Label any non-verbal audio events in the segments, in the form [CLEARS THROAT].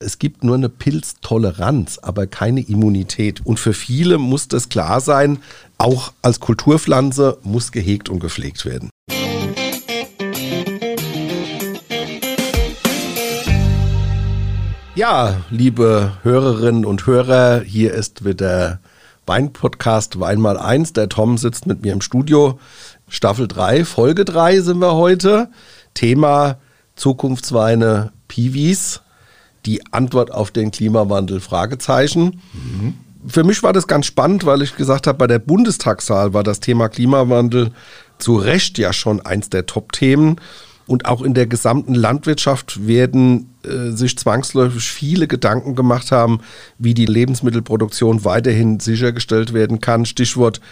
Es gibt nur eine Pilztoleranz, aber keine Immunität. Und für viele muss das klar sein, auch als Kulturpflanze muss gehegt und gepflegt werden. Ja, liebe Hörerinnen und Hörer, hier ist wieder Wein-Podcast Wein mal eins. Der Tom sitzt mit mir im Studio. Staffel 3, Folge 3 sind wir heute. Thema Zukunftsweine Piwis. Die Antwort auf den Klimawandel? Fragezeichen. Mhm. Für mich war das ganz spannend, weil ich gesagt habe, bei der Bundestagswahl war das Thema Klimawandel zu Recht ja schon eins der Top-Themen. Und auch in der gesamten Landwirtschaft werden äh, sich zwangsläufig viele Gedanken gemacht haben, wie die Lebensmittelproduktion weiterhin sichergestellt werden kann. Stichwort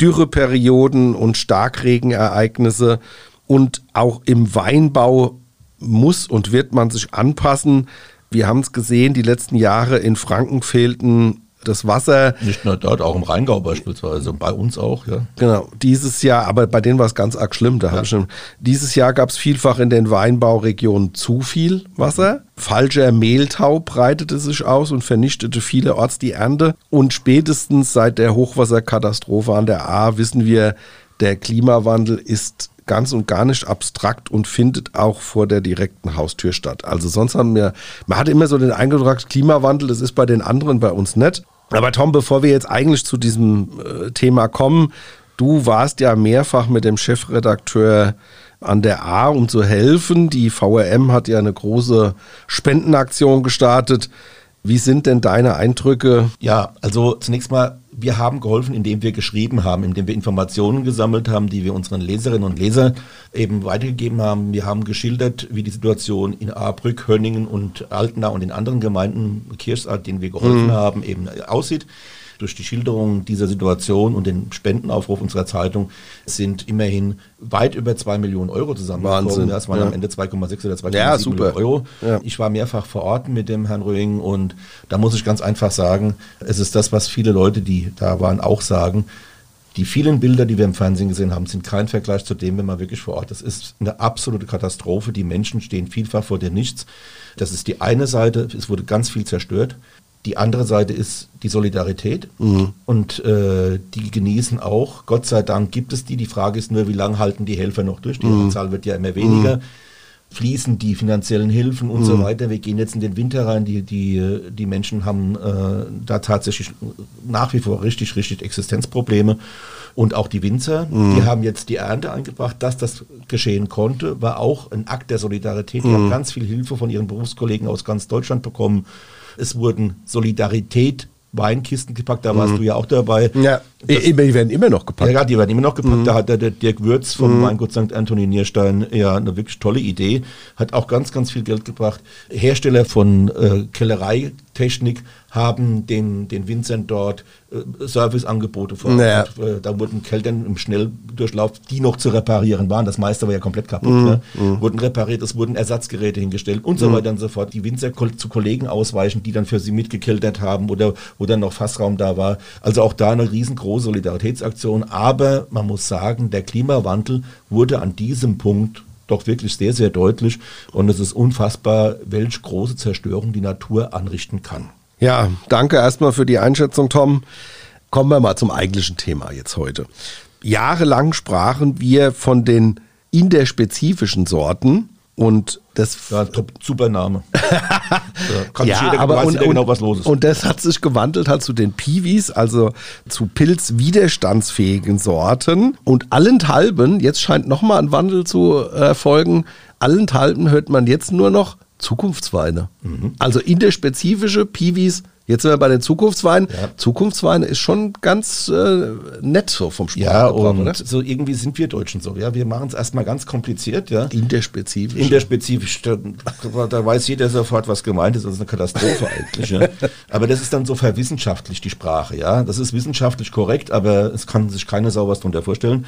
Dürreperioden und Starkregenereignisse. Und auch im Weinbau muss und wird man sich anpassen. Wir haben es gesehen, die letzten Jahre in Franken fehlten das Wasser. Nicht nur dort, auch im Rheingau beispielsweise, bei uns auch, ja. Genau, dieses Jahr, aber bei denen war es ganz arg schlimm. Da ja. ich schon, dieses Jahr gab es vielfach in den Weinbauregionen zu viel Wasser. Falscher Mehltau breitete sich aus und vernichtete vielerorts die Ernte. Und spätestens seit der Hochwasserkatastrophe an der A wissen wir, der Klimawandel ist ganz und gar nicht abstrakt und findet auch vor der direkten Haustür statt. Also sonst haben wir, man hat immer so den Eindruck, Klimawandel, das ist bei den anderen bei uns nicht. Aber Tom, bevor wir jetzt eigentlich zu diesem äh, Thema kommen, du warst ja mehrfach mit dem Chefredakteur an der A, um zu helfen. Die VRM hat ja eine große Spendenaktion gestartet. Wie sind denn deine Eindrücke? Ja, also zunächst mal, wir haben geholfen, indem wir geschrieben haben, indem wir Informationen gesammelt haben, die wir unseren Leserinnen und Lesern eben weitergegeben haben. Wir haben geschildert, wie die Situation in Ahrbrück, Hönningen und Altenau und in anderen Gemeinden, Kirchsart, denen wir geholfen mhm. haben, eben aussieht durch die Schilderung dieser Situation und den Spendenaufruf unserer Zeitung sind immerhin weit über zwei Millionen Euro zusammengekommen. Wahnsinn. Das waren ja. am Ende 2,6 oder 2,7 ja, Millionen Euro. Ja. Ich war mehrfach vor Ort mit dem Herrn Röing und da muss ich ganz einfach sagen, es ist das, was viele Leute, die da waren, auch sagen. Die vielen Bilder, die wir im Fernsehen gesehen haben, sind kein Vergleich zu dem, wenn man wirklich vor Ort ist. Es ist eine absolute Katastrophe. Die Menschen stehen vielfach vor dem Nichts. Das ist die eine Seite. Es wurde ganz viel zerstört. Die andere Seite ist die Solidarität mhm. und äh, die genießen auch. Gott sei Dank gibt es die. Die Frage ist nur, wie lange halten die Helfer noch durch? Die mhm. Zahl wird ja immer weniger. Mhm. Fließen die finanziellen Hilfen und so mhm. weiter. Wir gehen jetzt in den Winter rein. Die, die, die Menschen haben äh, da tatsächlich nach wie vor richtig, richtig Existenzprobleme. Und auch die Winzer, mhm. die haben jetzt die Ernte eingebracht. Dass das geschehen konnte, war auch ein Akt der Solidarität. Die haben mhm. ganz viel Hilfe von ihren Berufskollegen aus ganz Deutschland bekommen es wurden Solidarität Weinkisten gepackt, da warst mhm. du ja auch dabei. Ja, das, die werden immer noch gepackt. Ja, die werden immer noch gepackt. Mhm. Da hat der, der Dirk Würz vom mhm. Weingut St. Anthony Nierstein ja eine wirklich tolle Idee, hat auch ganz, ganz viel Geld gebracht. Hersteller von äh, Kellereitechnik haben den, den Winzern dort äh, Serviceangebote vor. Naja. Äh, da wurden Kältern im Schnelldurchlauf, die noch zu reparieren waren, das meiste war ja komplett kaputt, mhm. ne? mhm. wurden repariert, es wurden Ersatzgeräte hingestellt und so mhm. weiter und so fort. Die Winzer zu Kollegen ausweichen, die dann für sie mitgekeltert haben oder wo dann noch Fassraum da war. Also auch da eine riesengroße Solidaritätsaktion. Aber man muss sagen, der Klimawandel wurde an diesem Punkt doch wirklich sehr, sehr deutlich. Und es ist unfassbar, welche große Zerstörung die Natur anrichten kann. Ja, danke erstmal für die Einschätzung, Tom. Kommen wir mal zum eigentlichen Thema jetzt heute. Jahrelang sprachen wir von den interspezifischen Sorten und das ja, top, super Name. [LAUGHS] ja, kann ja, jeder, aber und, genau, was los ist. Und das hat sich gewandelt halt zu den Piwis, also zu pilzwiderstandsfähigen Sorten. Und allenthalben, jetzt scheint nochmal ein Wandel zu erfolgen, allenthalben hört man jetzt nur noch Zukunftsweine. Mhm. Also interspezifische Piwis. Jetzt sind wir bei den Zukunftsweinen. Ja. Zukunftsweine ist schon ganz äh, nett so vom Sprachgebrauch, Ja, und oder? so irgendwie sind wir Deutschen so. Ja, wir machen es erstmal ganz kompliziert. Ja. Interspezifisch. Interspezifisch. Da, da, weiß jeder sofort, was gemeint ist. Das ist eine Katastrophe [LAUGHS] eigentlich. Ja. Aber das ist dann so verwissenschaftlich die Sprache. Ja, das ist wissenschaftlich korrekt, aber es kann sich keiner sauber was darunter vorstellen.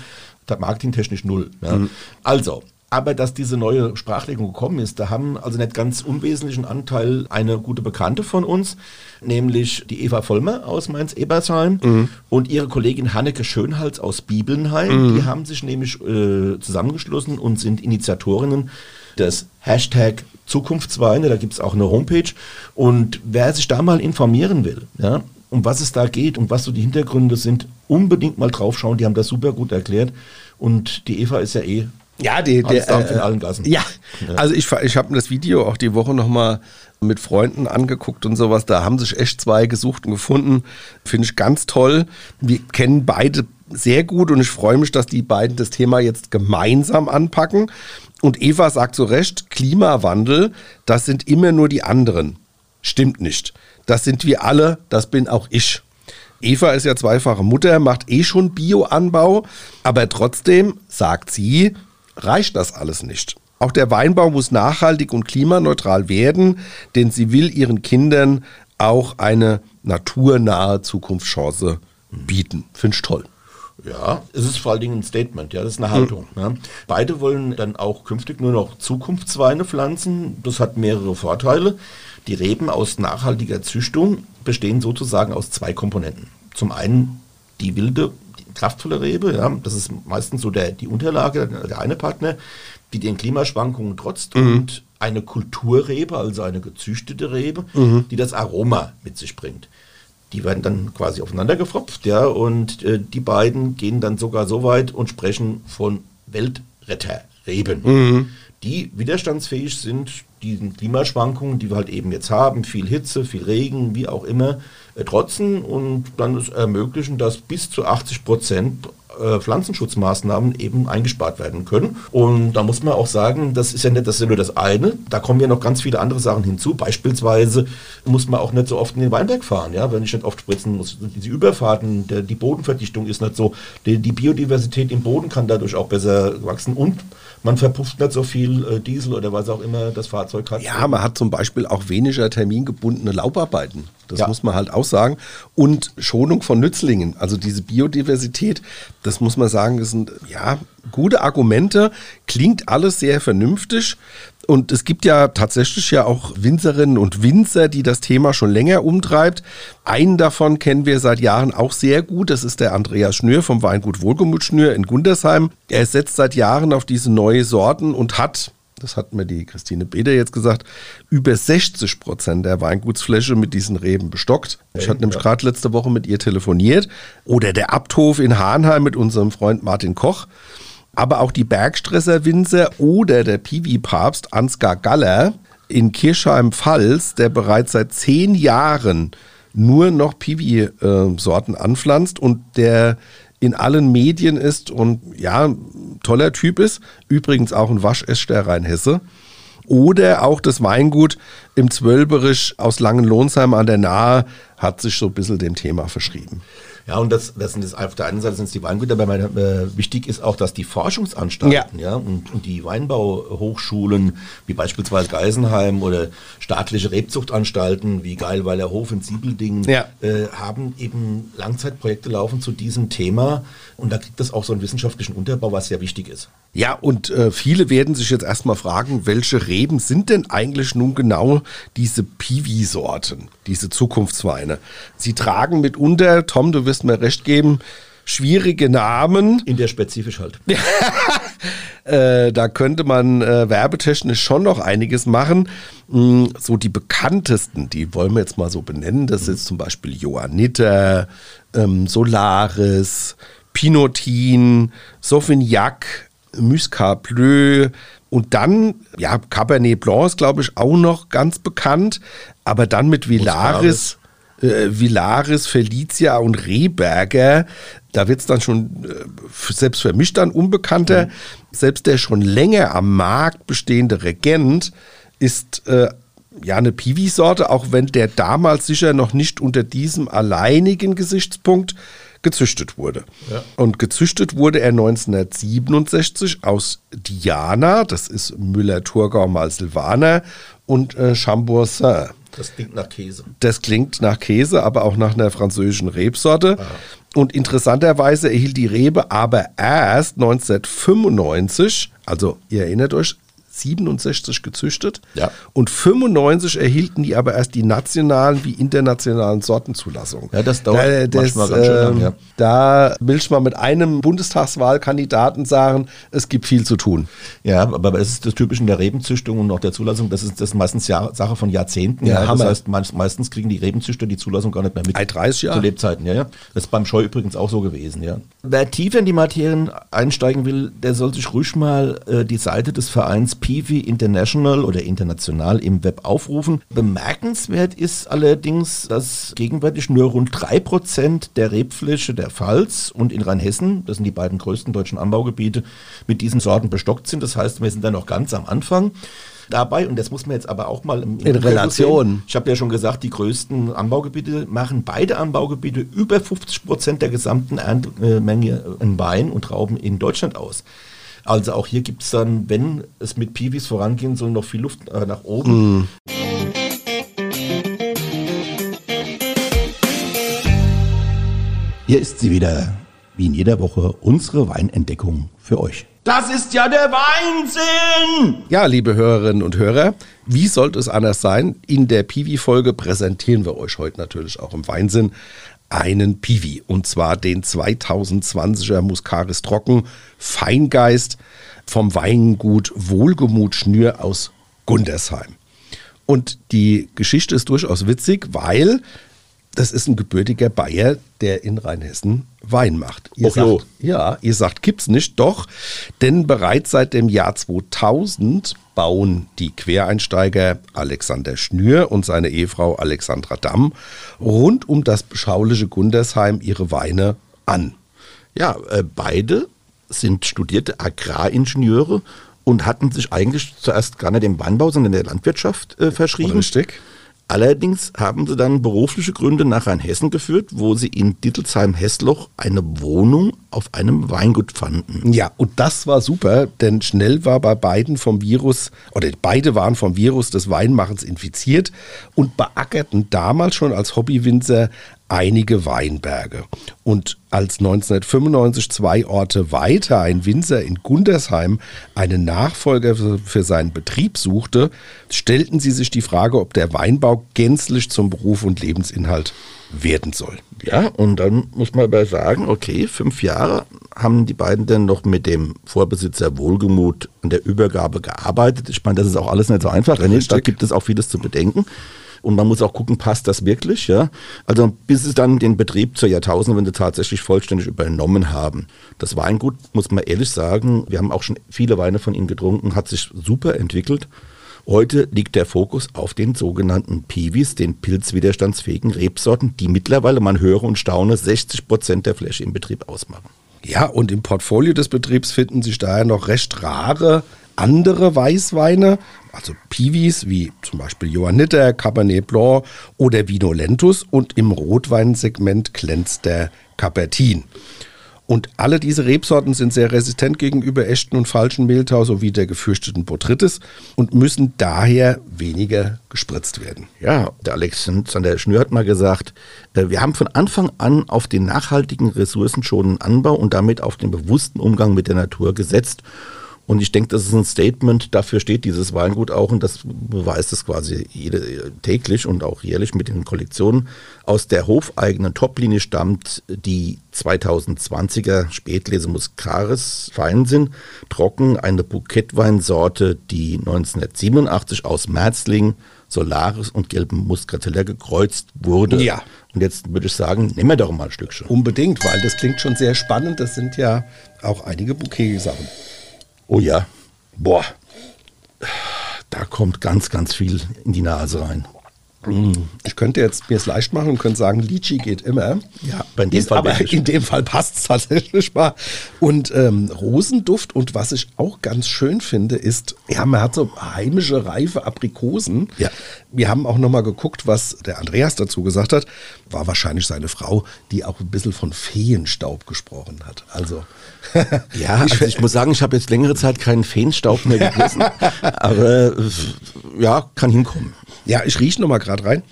Marketingtechnisch null. Ja. Mhm. Also, aber dass diese neue Sprachlegung gekommen ist, da haben also nicht ganz unwesentlichen Anteil eine gute Bekannte von uns, nämlich die Eva Vollmer aus Mainz-Ebersheim mhm. und ihre Kollegin Hanneke Schönhals aus Bibelnheim. Mhm. Die haben sich nämlich äh, zusammengeschlossen und sind Initiatorinnen das Hashtag Zukunftsweine, da gibt es auch eine Homepage. Und wer sich da mal informieren will, ja, um was es da geht und was so die Hintergründe sind, unbedingt mal draufschauen. Die haben das super gut erklärt. Und die Eva ist ja eh ja, die, der, äh, in allen Gassen. Ja, ja. also ich, ich habe mir das Video auch die Woche nochmal mit Freunden angeguckt und sowas. Da haben sich echt zwei gesucht und gefunden. Finde ich ganz toll. Wir kennen beide sehr gut und ich freue mich, dass die beiden das Thema jetzt gemeinsam anpacken. Und Eva sagt so recht, Klimawandel, das sind immer nur die anderen. Stimmt nicht. Das sind wir alle, das bin auch ich. Eva ist ja zweifache Mutter, macht eh schon Bioanbau, aber trotzdem, sagt sie, reicht das alles nicht. Auch der Weinbau muss nachhaltig und klimaneutral werden, denn sie will ihren Kindern auch eine naturnahe Zukunftschance bieten. Finde ich toll. Ja, es ist vor allen Dingen ein Statement, ja, das ist eine Haltung. Mhm. Ja. Beide wollen dann auch künftig nur noch Zukunftsweine pflanzen. Das hat mehrere Vorteile. Die Reben aus nachhaltiger Züchtung bestehen sozusagen aus zwei Komponenten. Zum einen die wilde, die kraftvolle Rebe, ja, das ist meistens so der, die Unterlage, der eine Partner, die den Klimaschwankungen trotzt mhm. und eine Kulturrebe, also eine gezüchtete Rebe, mhm. die das Aroma mit sich bringt. Die werden dann quasi aufeinander gefropft, ja, und äh, die beiden gehen dann sogar so weit und sprechen von Weltretterreben, mhm. Die widerstandsfähig sind diesen Klimaschwankungen, die wir halt eben jetzt haben, viel Hitze, viel Regen, wie auch immer, äh, trotzen und dann es ermöglichen, dass bis zu 80 Prozent äh, Pflanzenschutzmaßnahmen eben eingespart werden können. Und da muss man auch sagen, das ist ja nicht das, ist ja nur das eine. Da kommen ja noch ganz viele andere Sachen hinzu. Beispielsweise muss man auch nicht so oft in den Weinberg fahren, ja, wenn ich nicht oft spritzen muss. Diese Überfahrten, der, die Bodenverdichtung ist nicht so. Die, die Biodiversität im Boden kann dadurch auch besser wachsen und man verpufft nicht so viel äh, Diesel oder was auch immer das Fahrzeug hat. Ja, man hat zum Beispiel auch weniger termingebundene Laubarbeiten. Das ja. muss man halt auch sagen. Und Schonung von Nützlingen, also diese Biodiversität, das muss man sagen, das sind ja gute Argumente. Klingt alles sehr vernünftig. Und es gibt ja tatsächlich ja auch Winzerinnen und Winzer, die das Thema schon länger umtreibt. Einen davon kennen wir seit Jahren auch sehr gut. Das ist der Andreas Schnür vom Weingut Wohlgemut Schnür in Gundersheim. Er setzt seit Jahren auf diese neue Sorten und hat das hat mir die Christine Beder jetzt gesagt, über 60 Prozent der Weingutsfläche mit diesen Reben bestockt. Ich hatte nämlich gerade letzte Woche mit ihr telefoniert. Oder der Abthof in Hahnheim mit unserem Freund Martin Koch. Aber auch die Bergstresser Winzer oder der Piwi-Papst Ansgar Galler in Kirchheim-Pfalz, der bereits seit zehn Jahren nur noch Piwi-Sorten anpflanzt und der in allen Medien ist und ja, toller Typ ist. Übrigens auch ein Waschester Rheinhesse. Oder auch das Weingut im Zwölberisch aus Langenlohnsheim an der Nahe hat sich so ein bisschen dem Thema verschrieben. Ja, und das, das sind das, auf der einen Seite sind es die Weingüter, aber meine, äh, wichtig ist auch, dass die Forschungsanstalten ja. ja und, und, die Weinbauhochschulen, wie beispielsweise Geisenheim oder staatliche Rebzuchtanstalten wie Geilweiler Hof in Siebelding, ja. äh, haben eben Langzeitprojekte laufen zu diesem Thema. Und da kriegt das auch so einen wissenschaftlichen Unterbau, was sehr wichtig ist. Ja, und äh, viele werden sich jetzt erstmal fragen, welche Reben sind denn eigentlich nun genau diese Piwi-Sorten, diese Zukunftsweine? Sie tragen mitunter, Tom, du wirst mir recht geben, schwierige Namen. In der spezifisch halt. [LAUGHS] äh, da könnte man äh, werbetechnisch schon noch einiges machen. Mm, so die bekanntesten, die wollen wir jetzt mal so benennen, das ist zum Beispiel Johanniter, ähm, Solaris, Pinotin, Sauvignac, Muscat Bleu und dann, ja, Cabernet Blanc ist, glaube ich, auch noch ganz bekannt, aber dann mit Villaris, äh, Villaris, Felicia und Rehberger, da wird es dann schon äh, selbst für mich dann unbekannter. Mhm. Selbst der schon länger am Markt bestehende Regent ist äh, ja eine Piwi-Sorte, auch wenn der damals sicher noch nicht unter diesem alleinigen Gesichtspunkt gezüchtet wurde. Ja. Und gezüchtet wurde er 1967 aus Diana, das ist Müller-Thurgau-Mal-Silvaner und äh, Chamboursin. Das klingt nach Käse. Das klingt nach Käse, aber auch nach einer französischen Rebsorte. Ah. Und interessanterweise erhielt die Rebe aber erst 1995, also ihr erinnert euch, 67 gezüchtet Ja. und 95 erhielten die aber erst die nationalen wie internationalen Sortenzulassungen. Ja, das dauert manchmal ganz schön lang, ja. Da will ich mal mit einem Bundestagswahlkandidaten sagen, es gibt viel zu tun. Ja, aber es ist das Typische in der Rebenzüchtung und auch der Zulassung, das ist das ist meistens Jahr, Sache von Jahrzehnten. Ja, Ja, das heißt, meist, meistens kriegen die Rebenzüchter die Zulassung gar nicht mehr mit. Ei, 30 Jahre? Zu Lebzeiten, ja, ja. Das ist beim Scheu übrigens auch so gewesen, ja. Wer tiefer in die Materien einsteigen will, der soll sich ruhig mal äh, die Seite des Vereins Peavy International oder international im Web aufrufen. Bemerkenswert ist allerdings, dass gegenwärtig nur rund 3% der Rebfläche der Pfalz und in Rheinhessen, das sind die beiden größten deutschen Anbaugebiete, mit diesen Sorten bestockt sind. Das heißt, wir sind da noch ganz am Anfang. Dabei, und das muss man jetzt aber auch mal In Relation. sehen, ich habe ja schon gesagt, die größten Anbaugebiete machen beide Anbaugebiete über 50 Prozent der gesamten Erntemenge in Wein und Trauben in Deutschland aus. Also auch hier gibt es dann, wenn es mit Piwis vorangehen soll, noch viel Luft äh, nach oben. Hier ist sie wieder, wie in jeder Woche, unsere Weinentdeckung für euch. Das ist ja der Weinsinn! Ja, liebe Hörerinnen und Hörer, wie sollte es anders sein? In der Piwi-Folge präsentieren wir euch heute natürlich auch im Weinsinn einen Piwi. Und zwar den 2020er Muscaris Trocken Feingeist vom Weingut Wohlgemut Schnür aus Gundersheim. Und die Geschichte ist durchaus witzig, weil das ist ein gebürtiger Bayer, der in Rheinhessen Wein macht. Ihr Och jo. sagt, ja, ihr sagt, gibt's nicht, doch, denn bereits seit dem Jahr 2000 bauen die Quereinsteiger Alexander Schnür und seine Ehefrau Alexandra Damm rund um das beschauliche Gundersheim ihre Weine an. Ja, äh, beide sind studierte Agraringenieure und hatten sich eigentlich zuerst gar nicht dem Weinbau, sondern der Landwirtschaft äh, verschrieben. Richtig. Allerdings haben sie dann berufliche Gründe nach Rheinhessen geführt, wo sie in Dittelsheim-Hessloch eine Wohnung auf einem Weingut fanden. Ja, und das war super, denn schnell war bei beiden vom Virus, oder beide waren vom Virus des Weinmachens infiziert und beackerten damals schon als Hobbywinzer einige Weinberge. Und als 1995 zwei Orte weiter ein Winzer in Gundersheim einen Nachfolger für seinen Betrieb suchte, stellten sie sich die Frage, ob der Weinbau gänzlich zum Beruf und Lebensinhalt werden soll. Ja, und dann muss man aber sagen, okay, fünf Jahre haben die beiden dann noch mit dem Vorbesitzer Wohlgemut an der Übergabe gearbeitet. Ich meine, das ist auch alles nicht so einfach. René, da Richtig. gibt es auch vieles zu bedenken. Und man muss auch gucken, passt das wirklich, ja? Also bis sie dann den Betrieb zur Jahrtausendwende tatsächlich vollständig übernommen haben. Das Weingut, muss man ehrlich sagen, wir haben auch schon viele Weine von ihnen getrunken, hat sich super entwickelt. Heute liegt der Fokus auf den sogenannten Piwis, den pilzwiderstandsfähigen Rebsorten, die mittlerweile, man höre und staune, 60 Prozent der Fläche im Betrieb ausmachen. Ja, und im Portfolio des Betriebs finden sich daher noch recht rare andere Weißweine, also Piwis wie zum Beispiel Johanniter, Cabernet Blanc oder Vino Lentus und im Rotweinsegment glänzt der Cabertin. Und alle diese Rebsorten sind sehr resistent gegenüber echten und falschen Mehltau sowie der gefürchteten Botrytis und müssen daher weniger gespritzt werden. Ja, der Alexander Schnür hat mal gesagt, äh, wir haben von Anfang an auf den nachhaltigen, ressourcenschonenden Anbau und damit auf den bewussten Umgang mit der Natur gesetzt. Und ich denke, das ist ein Statement, dafür steht dieses Weingut auch und das beweist es quasi jede, täglich und auch jährlich mit den Kollektionen. Aus der hofeigenen Toplinie stammt die 2020er Spätlese Muscaris Feinsinn, trocken, eine Bouquetweinsorte, die 1987 aus Merzling, Solaris und gelbem Muscateller gekreuzt wurde. Ja. Und jetzt würde ich sagen, nehmen wir doch mal ein Stückchen. Unbedingt, weil das klingt schon sehr spannend. Das sind ja auch einige Bouquet-Sachen. Oh ja, boah, da kommt ganz, ganz viel in die Nase rein. Ich könnte jetzt mir es leicht machen und könnte sagen, Litchi geht immer. Ja, aber in dem Ist Fall aber wirklich. in dem Fall passt es tatsächlich mal. Und ähm, Rosenduft und was ich auch ganz schön finde, ist, ja, man hat so heimische, reife Aprikosen. Ja. Wir haben auch nochmal geguckt, was der Andreas dazu gesagt hat. War wahrscheinlich seine Frau, die auch ein bisschen von Feenstaub gesprochen hat. Also. [LAUGHS] Ja, also ich muss sagen, ich habe jetzt längere Zeit keinen Feenstaub mehr [LAUGHS] gegessen, aber äh, ja, kann hinkommen. Ja, ich rieche nochmal gerade rein.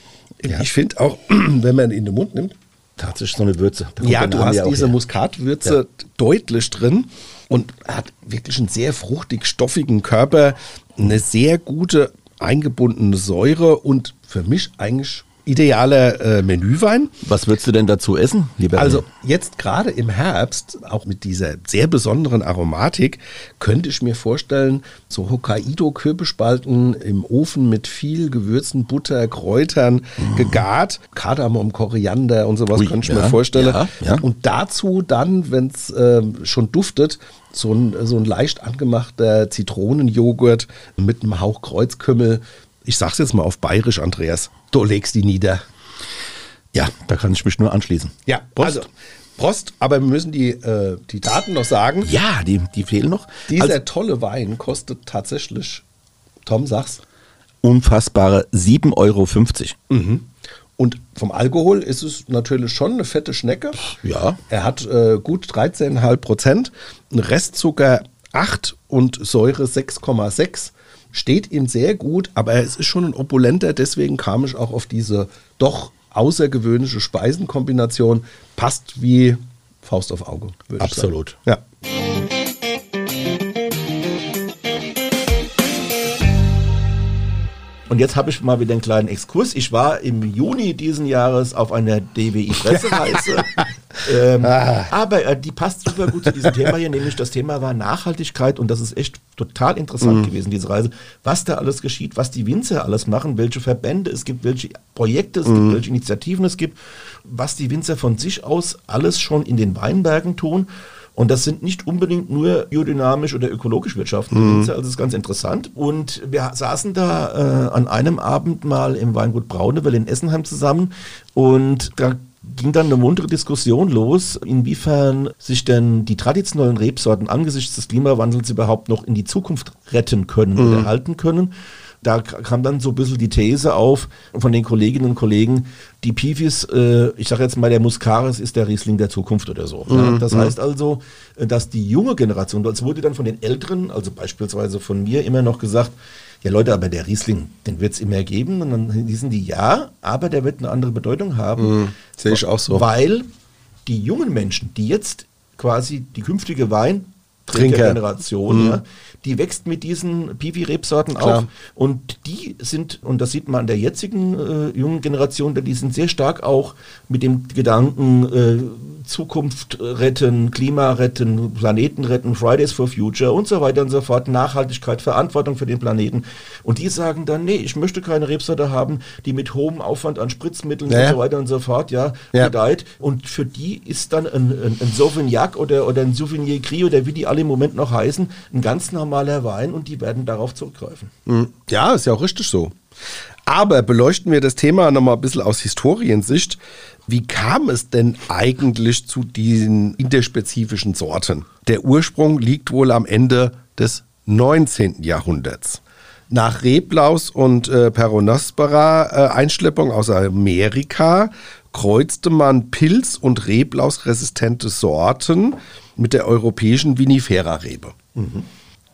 Ja. Ich finde auch, [CLEARS THROAT] wenn man ihn in den Mund nimmt, Tatsächlich so eine Würze. Ja, du hast auch diese her. Muskatwürze deutlich drin und hat wirklich einen sehr fruchtig stoffigen Körper eine sehr gute eingebundene Säure und für mich eigentlich idealer äh, Menüwein. Was würdest du denn dazu essen, lieber? Also jetzt gerade im Herbst, auch mit dieser sehr besonderen Aromatik, könnte ich mir vorstellen, so Hokkaido-Kürbisspalten im Ofen mit viel Gewürzen, Butter, Kräutern mm. gegart, Kardamom, Koriander und sowas Ui, könnte ich ja, mir vorstellen. Ja, ja. Und dazu dann, wenn es äh, schon duftet, so ein, so ein leicht angemachter Zitronenjoghurt mit einem Hauch Kreuzkümmel ich sag's jetzt mal auf bayerisch, Andreas, du legst die nieder. Ja, da kann ich mich nur anschließen. Ja, Prost. also Prost, aber wir müssen die, äh, die Daten noch sagen. Ja, die, die fehlen noch. Dieser also, tolle Wein kostet tatsächlich, Tom, sag's. Unfassbare 7,50 Euro. Mhm. Und vom Alkohol ist es natürlich schon eine fette Schnecke. Ja. Er hat äh, gut 13,5 Prozent, Restzucker 8 und Säure 6,6 steht ihm sehr gut, aber es ist schon ein opulenter, deswegen kam ich auch auf diese doch außergewöhnliche Speisenkombination. Passt wie Faust auf Auge. Absolut. Ja. Und jetzt habe ich mal wieder einen kleinen Exkurs. Ich war im Juni diesen Jahres auf einer DWI-Pressereise. [LAUGHS] ähm, ah. Aber äh, die passt super gut zu diesem Thema hier, nämlich das Thema war Nachhaltigkeit und das ist echt total interessant mhm. gewesen, diese Reise. Was da alles geschieht, was die Winzer alles machen, welche Verbände es gibt, welche Projekte es mhm. gibt, welche Initiativen es gibt, was die Winzer von sich aus alles schon in den Weinbergen tun. Und das sind nicht unbedingt nur biodynamisch oder ökologisch wirtschaftende mhm. Winzer, also das ist ganz interessant. Und wir saßen da äh, an einem Abend mal im Weingut Braunewell in Essenheim zusammen und da ging dann eine muntere Diskussion los, inwiefern sich denn die traditionellen Rebsorten angesichts des Klimawandels überhaupt noch in die Zukunft retten können mhm. oder erhalten können da kam dann so ein bisschen die These auf von den Kolleginnen und Kollegen, die Pifis, äh, ich sage jetzt mal, der Muscaris ist der Riesling der Zukunft oder so. Mhm. Ja, das mhm. heißt also, äh, dass die junge Generation, das wurde dann von den Älteren, also beispielsweise von mir immer noch gesagt, ja Leute, aber der Riesling, den wird es immer geben. Und dann hießen die, ja, aber der wird eine andere Bedeutung haben. Mhm, Sehe ich auch so. Weil die jungen Menschen, die jetzt quasi die künftige Wein Trinkergeneration, mhm. ja, die wächst mit diesen Piwi-Rebsorten auf. Und die sind, und das sieht man an der jetzigen äh, jungen Generation, die sind sehr stark auch mit dem Gedanken, äh, Zukunft retten, Klima retten, Planeten retten, Fridays for Future und so weiter und so fort, Nachhaltigkeit, Verantwortung für den Planeten. Und die sagen dann, nee, ich möchte keine Rebsorte haben, die mit hohem Aufwand an Spritzmitteln ja. und so weiter und so fort, ja, ja, gedeiht. Und für die ist dann ein, ein, ein Sauvignac oder, oder ein Souvenir Gris oder wie die alle im Moment noch heißen, ein ganz normaler Wein und die werden darauf zurückgreifen. Hm. Ja, ist ja auch richtig so. Aber beleuchten wir das Thema nochmal ein bisschen aus Historiensicht. Wie kam es denn eigentlich zu diesen interspezifischen Sorten? Der Ursprung liegt wohl am Ende des 19. Jahrhunderts. Nach Reblaus und äh, Peronospora äh, Einschleppung aus Amerika kreuzte man Pilz- und Reblaus-resistente Sorten mit der europäischen Vinifera-Rebe. Mhm.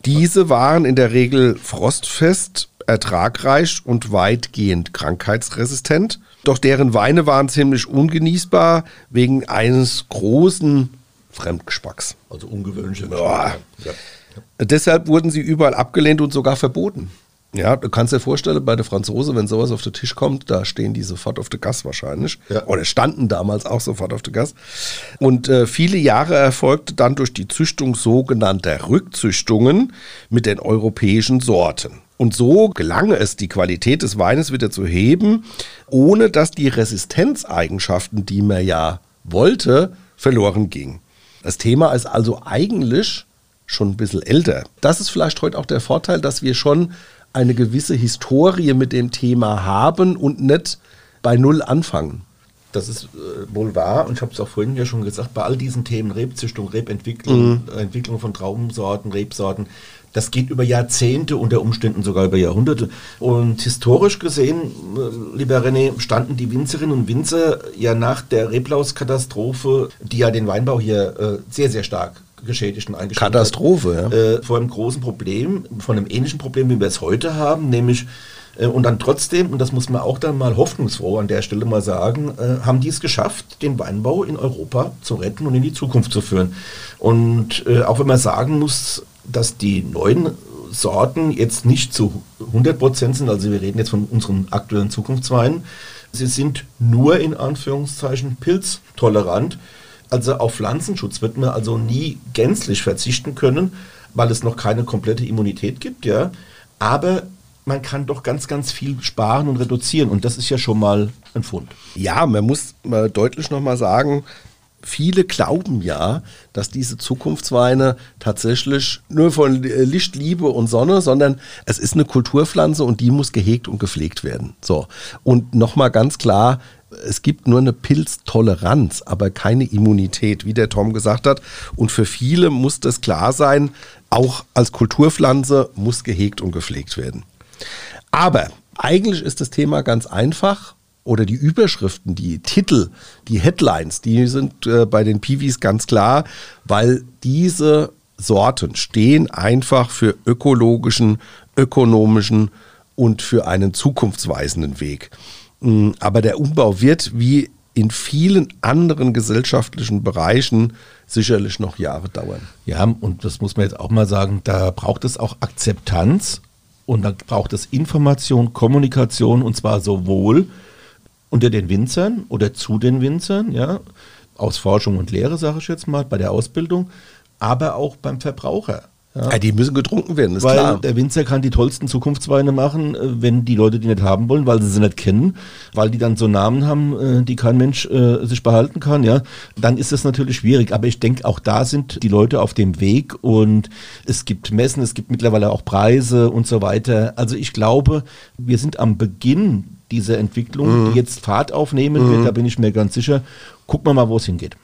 Diese waren in der Regel frostfest, ertragreich und weitgehend krankheitsresistent. Doch deren Weine waren ziemlich ungenießbar wegen eines großen Fremdgeschmacks. Also ungewöhnliche. Ja. Ja. Deshalb wurden sie überall abgelehnt und sogar verboten. Ja, du kannst dir vorstellen, bei der Franzose, wenn sowas auf den Tisch kommt, da stehen die sofort auf der Gas wahrscheinlich. Ja. Oder standen damals auch sofort auf der Gas. Und äh, viele Jahre erfolgte dann durch die Züchtung sogenannter Rückzüchtungen mit den europäischen Sorten. Und so gelang es, die Qualität des Weines wieder zu heben, ohne dass die Resistenzeigenschaften, die man ja wollte, verloren gingen. Das Thema ist also eigentlich schon ein bisschen älter. Das ist vielleicht heute auch der Vorteil, dass wir schon eine gewisse Historie mit dem Thema haben und nicht bei Null anfangen. Das ist äh, wohl wahr und ich habe es auch vorhin ja schon gesagt, bei all diesen Themen Rebzüchtung, Rebentwicklung, mhm. Entwicklung von Traubensorten, Rebsorten, das geht über Jahrzehnte, unter Umständen sogar über Jahrhunderte. Und historisch gesehen, äh, lieber René, standen die Winzerinnen und Winzer ja nach der Reblauskatastrophe, die ja den Weinbau hier äh, sehr, sehr stark geschädigt und eingeschränkt Katastrophe, hat, ja. Äh, vor einem großen Problem, von einem ähnlichen Problem, wie wir es heute haben, nämlich äh, und dann trotzdem, und das muss man auch dann mal hoffnungsfroh an der Stelle mal sagen, äh, haben die es geschafft, den Weinbau in Europa zu retten und in die Zukunft zu führen. Und äh, auch wenn man sagen muss, dass die neuen Sorten jetzt nicht zu 100 Prozent sind, also wir reden jetzt von unseren aktuellen Zukunftsweinen, sie sind nur in Anführungszeichen pilztolerant. Also auf Pflanzenschutz wird man also nie gänzlich verzichten können, weil es noch keine komplette Immunität gibt, ja. Aber man kann doch ganz, ganz viel sparen und reduzieren und das ist ja schon mal ein Fund. Ja, man muss mal deutlich nochmal sagen, viele glauben ja, dass diese Zukunftsweine tatsächlich nur von Licht, Liebe und Sonne, sondern es ist eine Kulturpflanze und die muss gehegt und gepflegt werden. So. Und nochmal ganz klar, es gibt nur eine Pilztoleranz, aber keine Immunität, wie der Tom gesagt hat. Und für viele muss das klar sein, auch als Kulturpflanze muss gehegt und gepflegt werden. Aber eigentlich ist das Thema ganz einfach oder die Überschriften, die Titel, die Headlines, die sind äh, bei den Piwis ganz klar, weil diese Sorten stehen einfach für ökologischen, ökonomischen und für einen zukunftsweisenden Weg. Mm, aber der Umbau wird wie in vielen anderen gesellschaftlichen Bereichen sicherlich noch Jahre dauern. Ja, und das muss man jetzt auch mal sagen, da braucht es auch Akzeptanz und da braucht es Information, Kommunikation und zwar sowohl unter den Winzern oder zu den Winzern, ja, aus Forschung und Lehre, sage ich jetzt mal, bei der Ausbildung, aber auch beim Verbraucher. Ja. ja. die müssen getrunken werden, ist weil klar. Der Winzer kann die tollsten Zukunftsweine machen, äh, wenn die Leute die nicht haben wollen, weil sie sie nicht kennen, weil die dann so Namen haben, äh, die kein Mensch äh, sich behalten kann, ja, dann ist das natürlich schwierig. Aber ich denke, auch da sind die Leute auf dem Weg und es gibt Messen, es gibt mittlerweile auch Preise und so weiter. Also ich glaube, wir sind am Beginn dieser Entwicklung, mhm. die jetzt Fahrt aufnehmen mhm. wird, da bin ich mir ganz sicher. Gucken wir mal, wo es hingeht.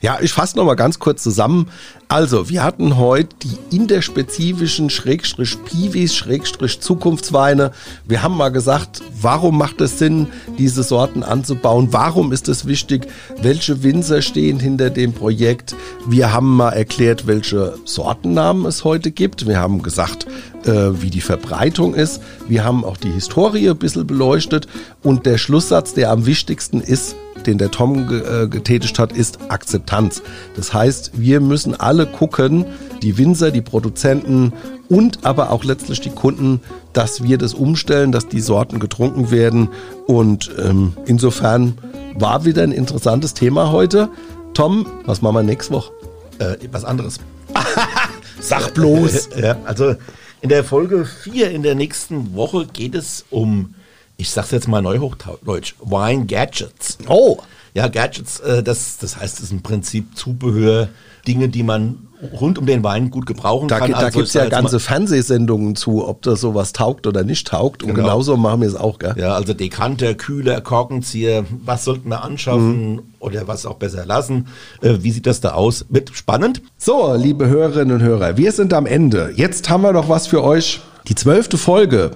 Ja, ich fasse nochmal ganz kurz zusammen. Also, wir hatten heute die interspezifischen Schrägstrich Piwis, Schrägstrich Zukunftsweine. Wir haben mal gesagt, warum macht es Sinn, diese Sorten anzubauen? Warum ist es wichtig? Welche Winzer stehen hinter dem Projekt? Wir haben mal erklärt, welche Sortennamen es heute gibt. Wir haben gesagt, äh, wie die Verbreitung ist. Wir haben auch die Historie ein bisschen beleuchtet. Und der Schlusssatz, der am wichtigsten ist, den der Tom äh, getätigt hat, ist Akzeptanz. Das heißt, wir müssen alle gucken, die Winzer, die Produzenten und aber auch letztlich die Kunden, dass wir das umstellen, dass die Sorten getrunken werden. Und ähm, insofern war wieder ein interessantes Thema heute. Tom, was machen wir nächste Woche? Äh, was anderes. [LAUGHS] Sag bloß. ja, also in der Folge 4 in der nächsten Woche geht es um ich sag's jetzt mal neuhochdeutsch, Wine Gadgets. Oh. Ja, Gadgets, äh, das, das heißt, es ist im Prinzip Zubehör, Dinge, die man rund um den Wein gut gebrauchen da, kann. Da also gibt es ja ganze Fernsehsendungen zu, ob das sowas taugt oder nicht taugt. Und genau. genauso machen wir es auch, gell? Ja, also Dekanter, Kühler, Korkenzieher, was sollten wir anschaffen mhm. oder was auch besser lassen? Äh, wie sieht das da aus? Wird spannend. So, liebe Hörerinnen und Hörer, wir sind am Ende. Jetzt haben wir noch was für euch. Die zwölfte Folge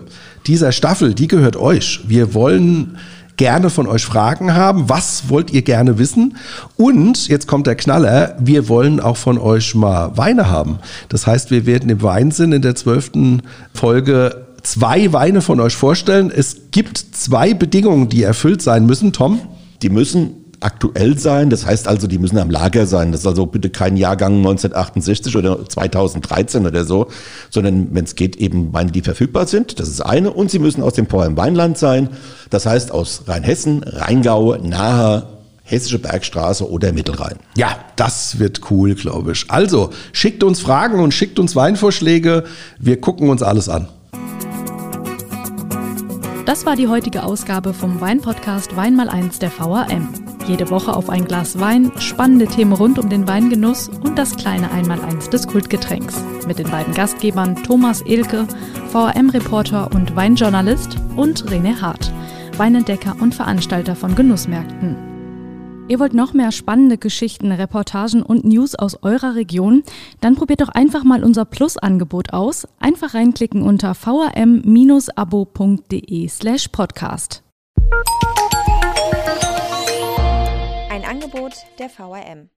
dieser Staffel, die gehört euch. Wir wollen gerne von euch Fragen haben. Was wollt ihr gerne wissen? Und jetzt kommt der Knaller. Wir wollen auch von euch mal Weine haben. Das heißt, wir werden im Weinsinn in der zwölften Folge zwei Weine von euch vorstellen. Es gibt zwei Bedingungen, die erfüllt sein müssen. Tom? Die müssen aktuell sein. Das heißt also, die müssen am Lager sein. Das ist also bitte kein Jahrgang 1968 oder 2013 oder so, sondern wenn es geht, eben Weine, die verfügbar sind. Das ist eine. Und sie müssen aus dem Vorheim Weinland sein. Das heißt aus Rheinhessen, Rheingau, Nahe, Hessische Bergstraße oder Mittelrhein. Ja, das wird cool, glaube ich. Also, schickt uns Fragen und schickt uns Weinvorschläge. Wir gucken uns alles an. Das war die heutige Ausgabe vom Weinpodcast Wein mal eins der VAM. Jede Woche auf ein Glas Wein, spannende Themen rund um den Weingenuss und das kleine Einmaleins des Kultgetränks. Mit den beiden Gastgebern Thomas Elke, VRM-Reporter und Weinjournalist und René Hart, Weinentdecker und Veranstalter von Genussmärkten. Ihr wollt noch mehr spannende Geschichten, Reportagen und News aus eurer Region? Dann probiert doch einfach mal unser Plus-Angebot aus. Einfach reinklicken unter vrm-abo.de slash podcast. Angebot der VRM.